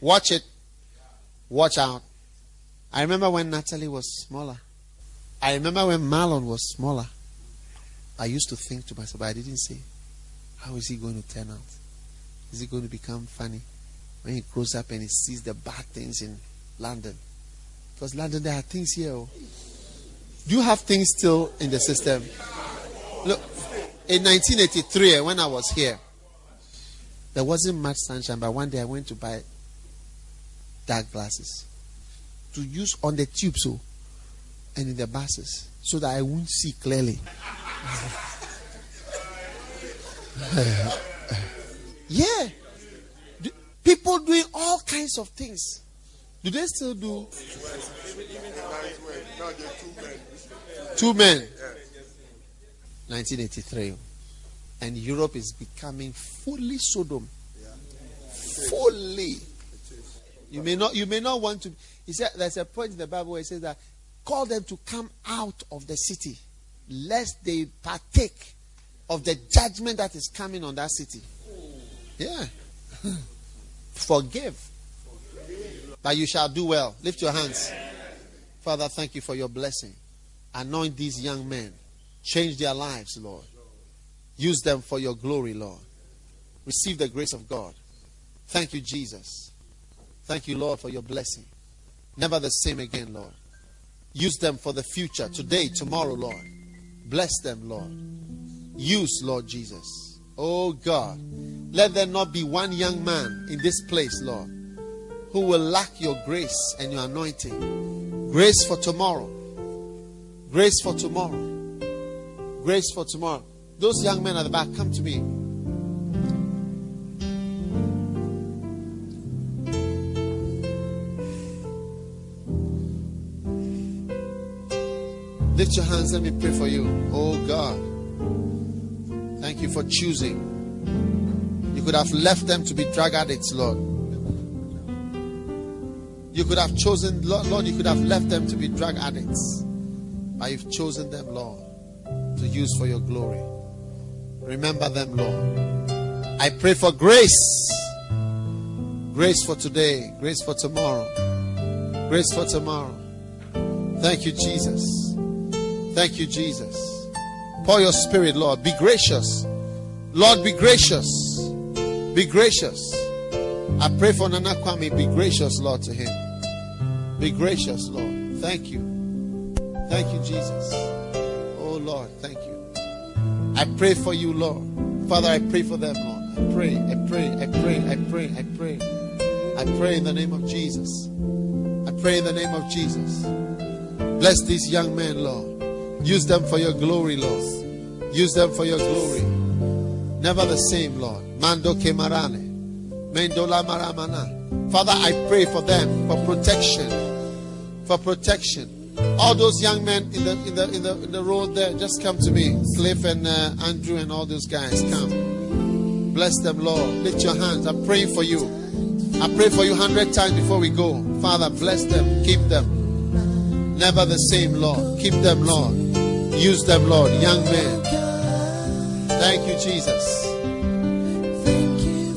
Watch it. Watch out. I remember when Natalie was smaller. I remember when Marlon was smaller. I used to think to myself, but I didn't say, how is he going to turn out? Is he going to become funny when he grows up and he sees the bad things in London? Because London, there are things here. Oh. Do you have things still in the system? Look, in 1983, eh, when I was here, there wasn't much sunshine, but one day I went to buy dark glasses to use on the tubes so, and in the buses so that I won't see clearly. yeah. People doing all kinds of things. Do they still do? Two men. 1983. And Europe is becoming fully Sodom. Fully. You may not you may not want to he said there's a point in the Bible where it says that call them to come out of the city, lest they partake of the judgment that is coming on that city. Yeah. Forgive. But you shall do well. Lift your hands. Father, thank you for your blessing. Anoint these young men. Change their lives, Lord. Use them for your glory, Lord. Receive the grace of God. Thank you, Jesus. Thank you, Lord, for your blessing. Never the same again, Lord. Use them for the future, today, tomorrow, Lord. Bless them, Lord. Use, Lord Jesus. Oh God, let there not be one young man in this place, Lord, who will lack your grace and your anointing. Grace for tomorrow. Grace for tomorrow. Grace for tomorrow. Those young men at the back, come to me. Lift your hands, let me pray for you. Oh God, thank you for choosing. You could have left them to be drug addicts, Lord. You could have chosen, Lord, you could have left them to be drug addicts. But you've chosen them, Lord, to use for your glory. Remember them, Lord. I pray for grace. Grace for today, grace for tomorrow, grace for tomorrow. Thank you, Jesus. Thank you, Jesus. Pour your spirit, Lord. Be gracious. Lord, be gracious. Be gracious. I pray for Nana Kwame. Be gracious, Lord, to him. Be gracious, Lord. Thank you. Thank you, Jesus. Oh, Lord, thank you. I pray for you, Lord. Father, I pray for them, Lord. I pray, I pray, I pray, I pray, I pray. I pray in the name of Jesus. I pray in the name of Jesus. Bless these young men, Lord. Use them for your glory, Lord. Use them for your glory. Never the same, Lord. Mando kemarane. Mendola maramana. Father, I pray for them for protection. For protection. All those young men in the in the in the, in the road there, just come to me. Cliff and uh, Andrew and all those guys, come. Bless them, Lord. Lift your hands. I'm praying for you. I pray for you hundred times before we go. Father, bless them. Keep them. Never the same, Lord. Keep them, Lord. Use them, Lord. Young men. Thank you, Jesus.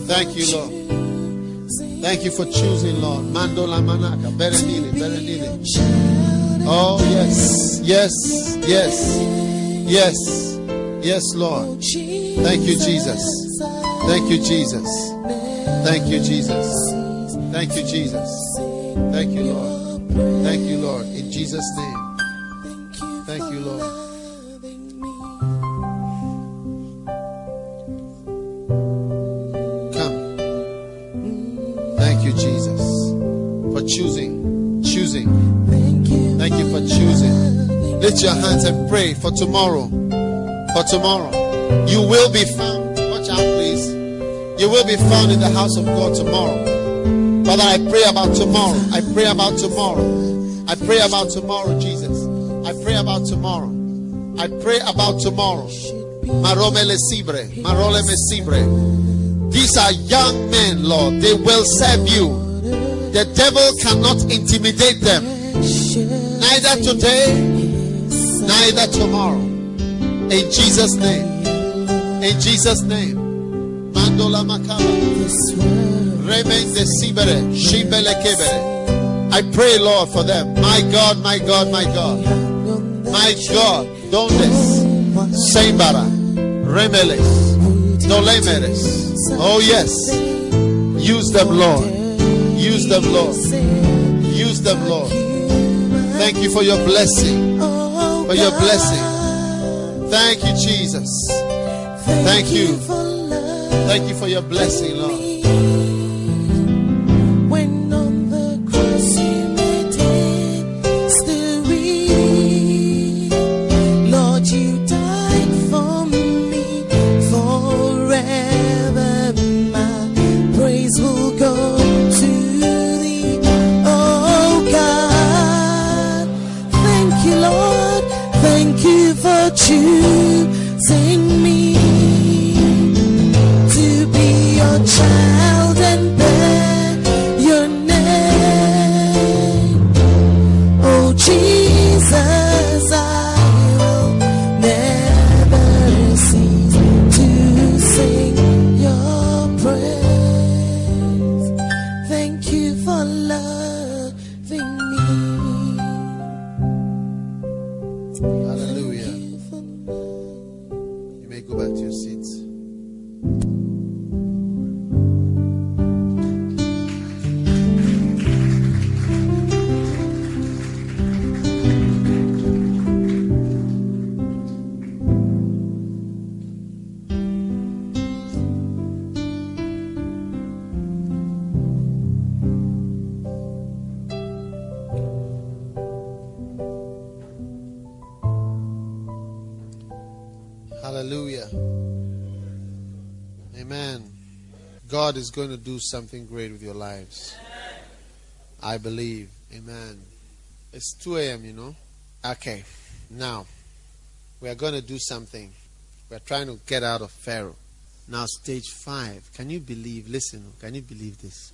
Thank you, Lord. Thank you for choosing, Lord. Mandola manaka. Berenili, berenili. Oh, yes. Yes. Yes. Yes. Yes, Lord. Thank you, Jesus. Thank you, Jesus. Thank you, Jesus. Thank you, Jesus. Thank you, Lord. Thank you, Lord. In Jesus' name. Thank you, Lord. Lift your hands and pray for tomorrow. For tomorrow. You will be found. Watch out, please. You will be found in the house of God tomorrow. Father, I pray about tomorrow. I pray about tomorrow. I pray about tomorrow, Jesus. I pray about tomorrow. I pray about tomorrow. Marome le sibre. Marole me sibre. These are young men, Lord. They will serve you. The devil cannot intimidate them. Neither today, neither tomorrow. In Jesus' name. In Jesus' name. Mandola. Kebere. I pray, Lord, for them. My God, my God, my God. My God. don't Dondes. Seimbara. Remeles. Dolemeres. Oh, yes. Use them, Lord. Use them, Lord. Use them, Lord. Thank you for your blessing. For your blessing. Thank you, Jesus. Thank you. Thank you for your blessing, Lord. Is going to do something great with your lives. I believe. Amen. It's 2 a.m., you know? Okay. Now, we are going to do something. We're trying to get out of Pharaoh. Now, stage 5. Can you believe? Listen, can you believe this?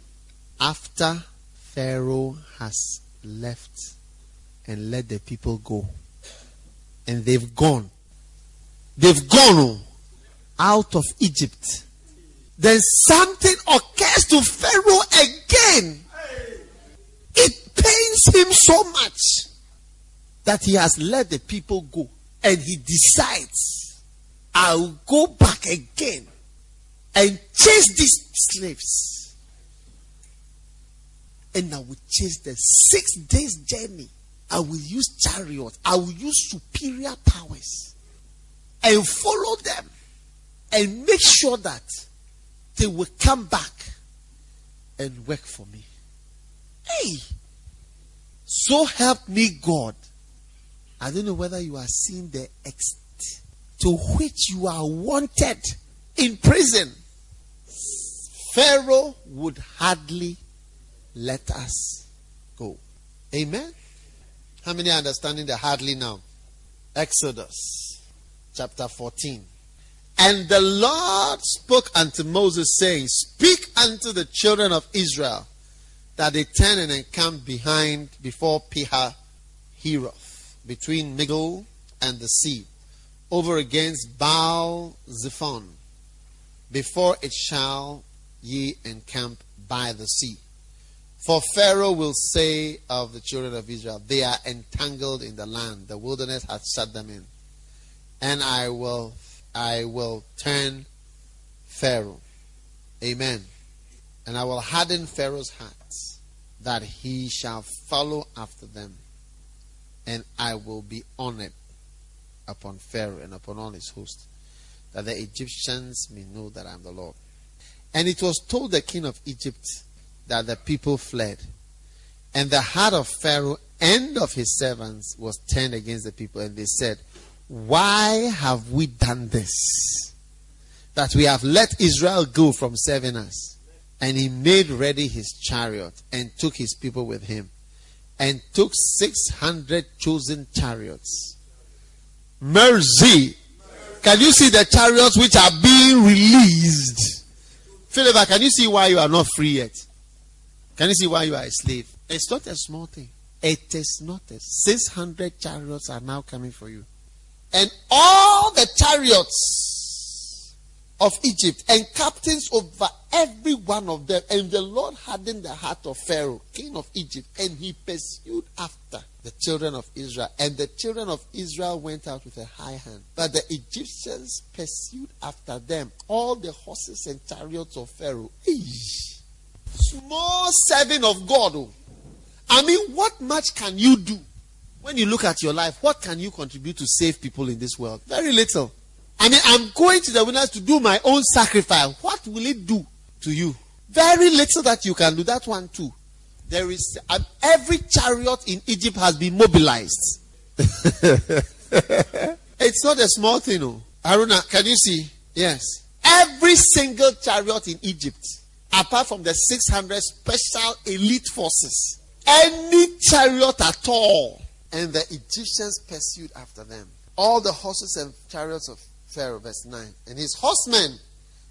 After Pharaoh has left and let the people go, and they've gone, they've gone oh, out of Egypt. Then something occurs to Pharaoh again. It pains him so much that he has let the people go. And he decides, I'll go back again and chase these slaves. And I will chase them six days' journey. I will use chariots. I will use superior powers and follow them and make sure that they will come back and work for me. Hey, so help me God. I don't know whether you are seeing the extent to which you are wanted in prison. Pharaoh would hardly let us go. Amen. How many are understanding the hardly now? Exodus chapter 14. And the Lord spoke unto Moses, saying, Speak unto the children of Israel that they turn and encamp behind before Pihah Heroth, between Migdol and the sea, over against Baal Zephon. Before it shall ye encamp by the sea. For Pharaoh will say of the children of Israel, They are entangled in the land, the wilderness hath shut them in. And I will I will turn Pharaoh. Amen. And I will harden Pharaoh's heart that he shall follow after them. And I will be honored upon Pharaoh and upon all his host, that the Egyptians may know that I am the Lord. And it was told the king of Egypt that the people fled. And the heart of Pharaoh and of his servants was turned against the people. And they said, Why have we done this? That we have let Israel go from serving us. And he made ready his chariot and took his people with him. And took 600 chosen chariots. Mercy. Can you see the chariots which are being released? Philip, can you see why you are not free yet? Can you see why you are a slave? It's not a small thing. It is not a 600 chariots are now coming for you. And all the chariots of Egypt and captains over every one of them. And the Lord hardened the heart of Pharaoh, king of Egypt, and he pursued after the children of Israel. And the children of Israel went out with a high hand. But the Egyptians pursued after them all the horses and chariots of Pharaoh. Eesh. Small serving of God. oh. I mean, what much can you do? When you look at your life, what can you contribute to save people in this world? Very little. I mean, I'm going to the wilderness to do my own sacrifice. What will it do to you? Very little that you can do. That one too. There is um, every chariot in Egypt has been mobilized. it's not a small thing, oh. Aruna, can you see? Yes. Every single chariot in Egypt, apart from the 600 special elite forces, any chariot at all, and the Egyptians pursued after them. all the horses and chariots of Pharaoh, verse 9, and his horsemen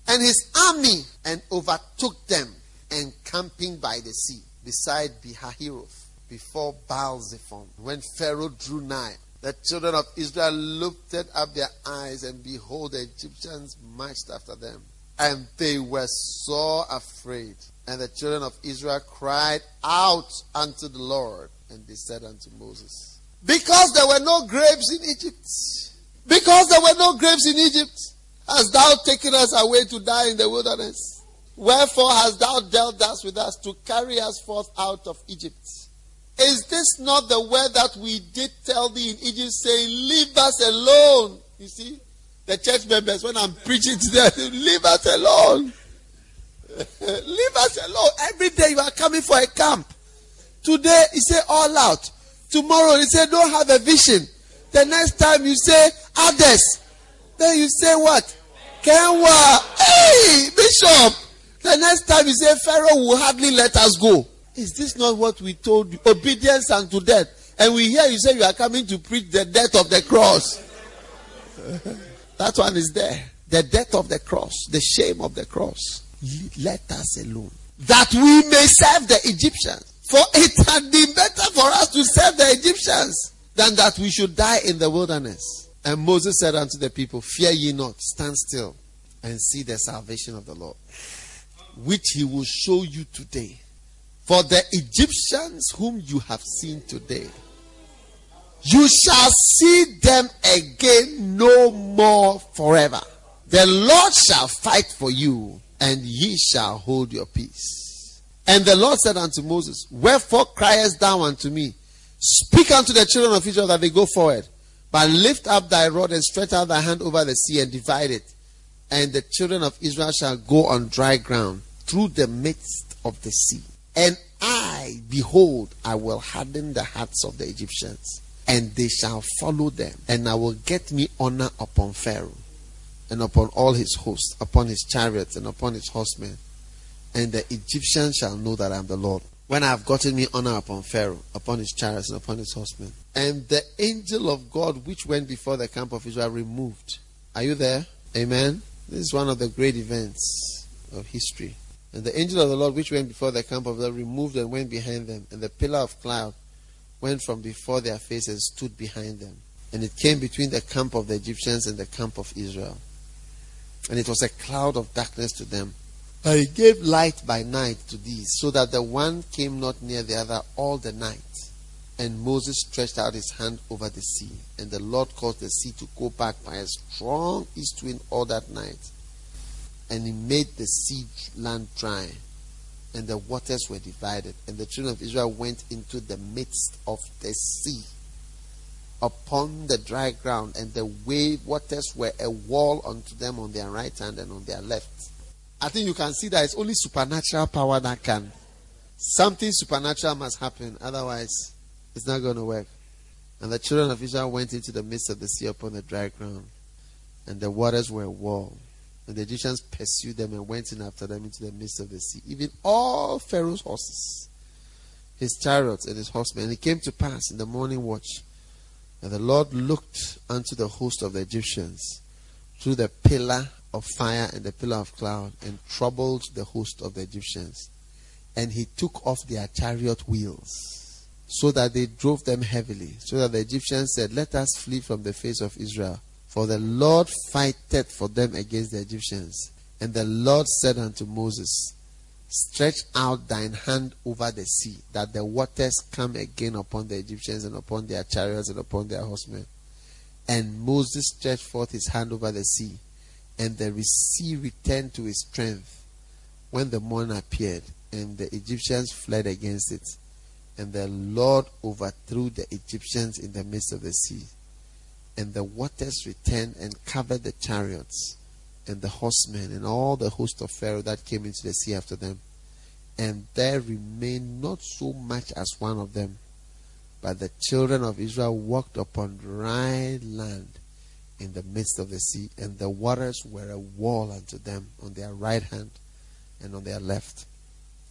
and his army, and overtook them, encamping by the sea, beside Pihahiroth, before Baal Zephon. When Pharaoh drew nigh, the children of Israel lifted up their eyes, and behold, the Egyptians marched after them. And they were so afraid. And the children of Israel cried out unto the Lord, and they said unto Moses, Because there were no grapes in Egypt, because there were no grapes in Egypt, hast thou taken us away to die in the wilderness? Wherefore hast thou dealt thus with us to carry us forth out of Egypt? Is this not the word that we did tell thee in Egypt, saying, Leave us alone? You see, the church members, when I'm preaching to them, leave us alone. leave us alone. Every day you are coming for a camp. Today, you say all out. Tomorrow, you say don't have a vision. The next time, you say others. Then you say what? Kenwa. Hey, Bishop. The next time you say Pharaoh will hardly let us go. Is this not what we told you? Obedience unto death. And we hear you say you are coming to preach the death of the cross. that one is there. The death of the cross, the shame of the cross. Let us alone. That we may serve the Egyptians. For it had been better for us to serve the Egyptians than that we should die in the wilderness. And Moses said unto the people, Fear ye not, stand still and see the salvation of the Lord, which he will show you today. For the Egyptians whom you have seen today, you shall see them again no more forever. The Lord shall fight for you, and ye shall hold your peace. And the Lord said unto Moses, Wherefore criest thou unto me? Speak unto the children of Israel that they go forward. But lift up thy rod and stretch out thy hand over the sea and divide it. And the children of Israel shall go on dry ground through the midst of the sea. And I, behold, I will harden the hearts of the Egyptians, and they shall follow them. And I will get me honor upon Pharaoh, and upon all his hosts, upon his chariots, and upon his horsemen. And the Egyptians shall know that I am the Lord when I have gotten me honor upon Pharaoh, upon his chariots, and upon his horsemen. And the angel of God which went before the camp of Israel removed. Are you there? Amen. This is one of the great events of history. And the angel of the Lord which went before the camp of Israel removed and went behind them. And the pillar of cloud went from before their faces and stood behind them. And it came between the camp of the Egyptians and the camp of Israel. And it was a cloud of darkness to them but he gave light by night to these, so that the one came not near the other all the night. And Moses stretched out his hand over the sea, and the Lord caused the sea to go back by a strong east wind all that night. And he made the sea land dry, and the waters were divided. And the children of Israel went into the midst of the sea upon the dry ground, and the wave waters were a wall unto them on their right hand and on their left. I think you can see that it's only supernatural power that can. Something supernatural must happen, otherwise, it's not going to work. And the children of Israel went into the midst of the sea upon the dry ground, and the waters were wall. And the Egyptians pursued them and went in after them into the midst of the sea, even all Pharaoh's horses, his chariots, and his horsemen. And it came to pass in the morning watch that the Lord looked unto the host of the Egyptians through the pillar of fire and the pillar of cloud and troubled the host of the Egyptians. And he took off their chariot wheels so that they drove them heavily. So that the Egyptians said, Let us flee from the face of Israel. For the Lord fighteth for them against the Egyptians. And the Lord said unto Moses, Stretch out thine hand over the sea, that the waters come again upon the Egyptians and upon their chariots and upon their horsemen. And Moses stretched forth his hand over the sea, and the sea returned to its strength when the morning appeared, and the Egyptians fled against it. And the Lord overthrew the Egyptians in the midst of the sea. And the waters returned and covered the chariots and the horsemen and all the host of Pharaoh that came into the sea after them. And there remained not so much as one of them. But the children of Israel walked upon dry land in the midst of the sea, and the waters were a wall unto them on their right hand and on their left.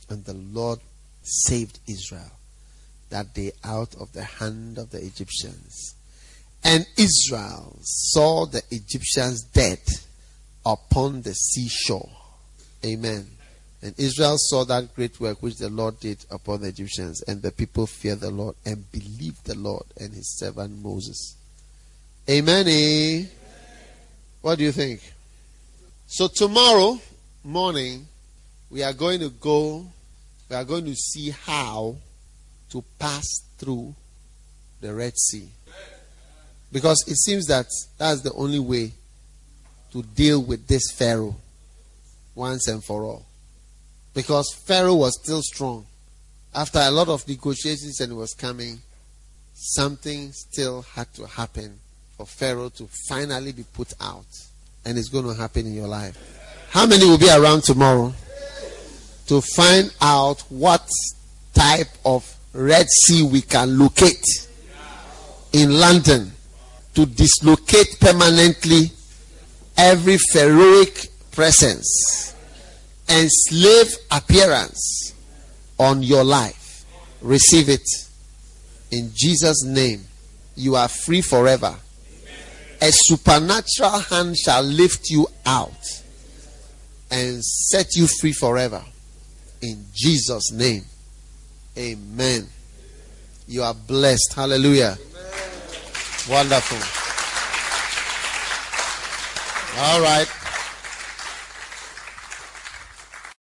And the Lord saved Israel that day out of the hand of the Egyptians. And Israel saw the Egyptians dead upon the seashore. Amen. And Israel saw that great work which the Lord did upon the Egyptians, and the people feared the Lord and believed the Lord and his servant Moses. Amen. eh? What do you think? So tomorrow morning, we are going to go, we are going to see how to pass through the Red Sea. Because it seems that that's the only way to deal with this Pharaoh once and for all. Because Pharaoh was still strong. After a lot of negotiations and was coming, something still had to happen for Pharaoh to finally be put out. And it's going to happen in your life. How many will be around tomorrow to find out what type of Red Sea we can locate in London to dislocate permanently every pharaohic presence and slave appearance on your life. Receive it in Jesus' name. You are free forever. A supernatural hand shall lift you out and set you free forever. In Jesus' name. Amen. You are blessed. Hallelujah. Wonderful. All right.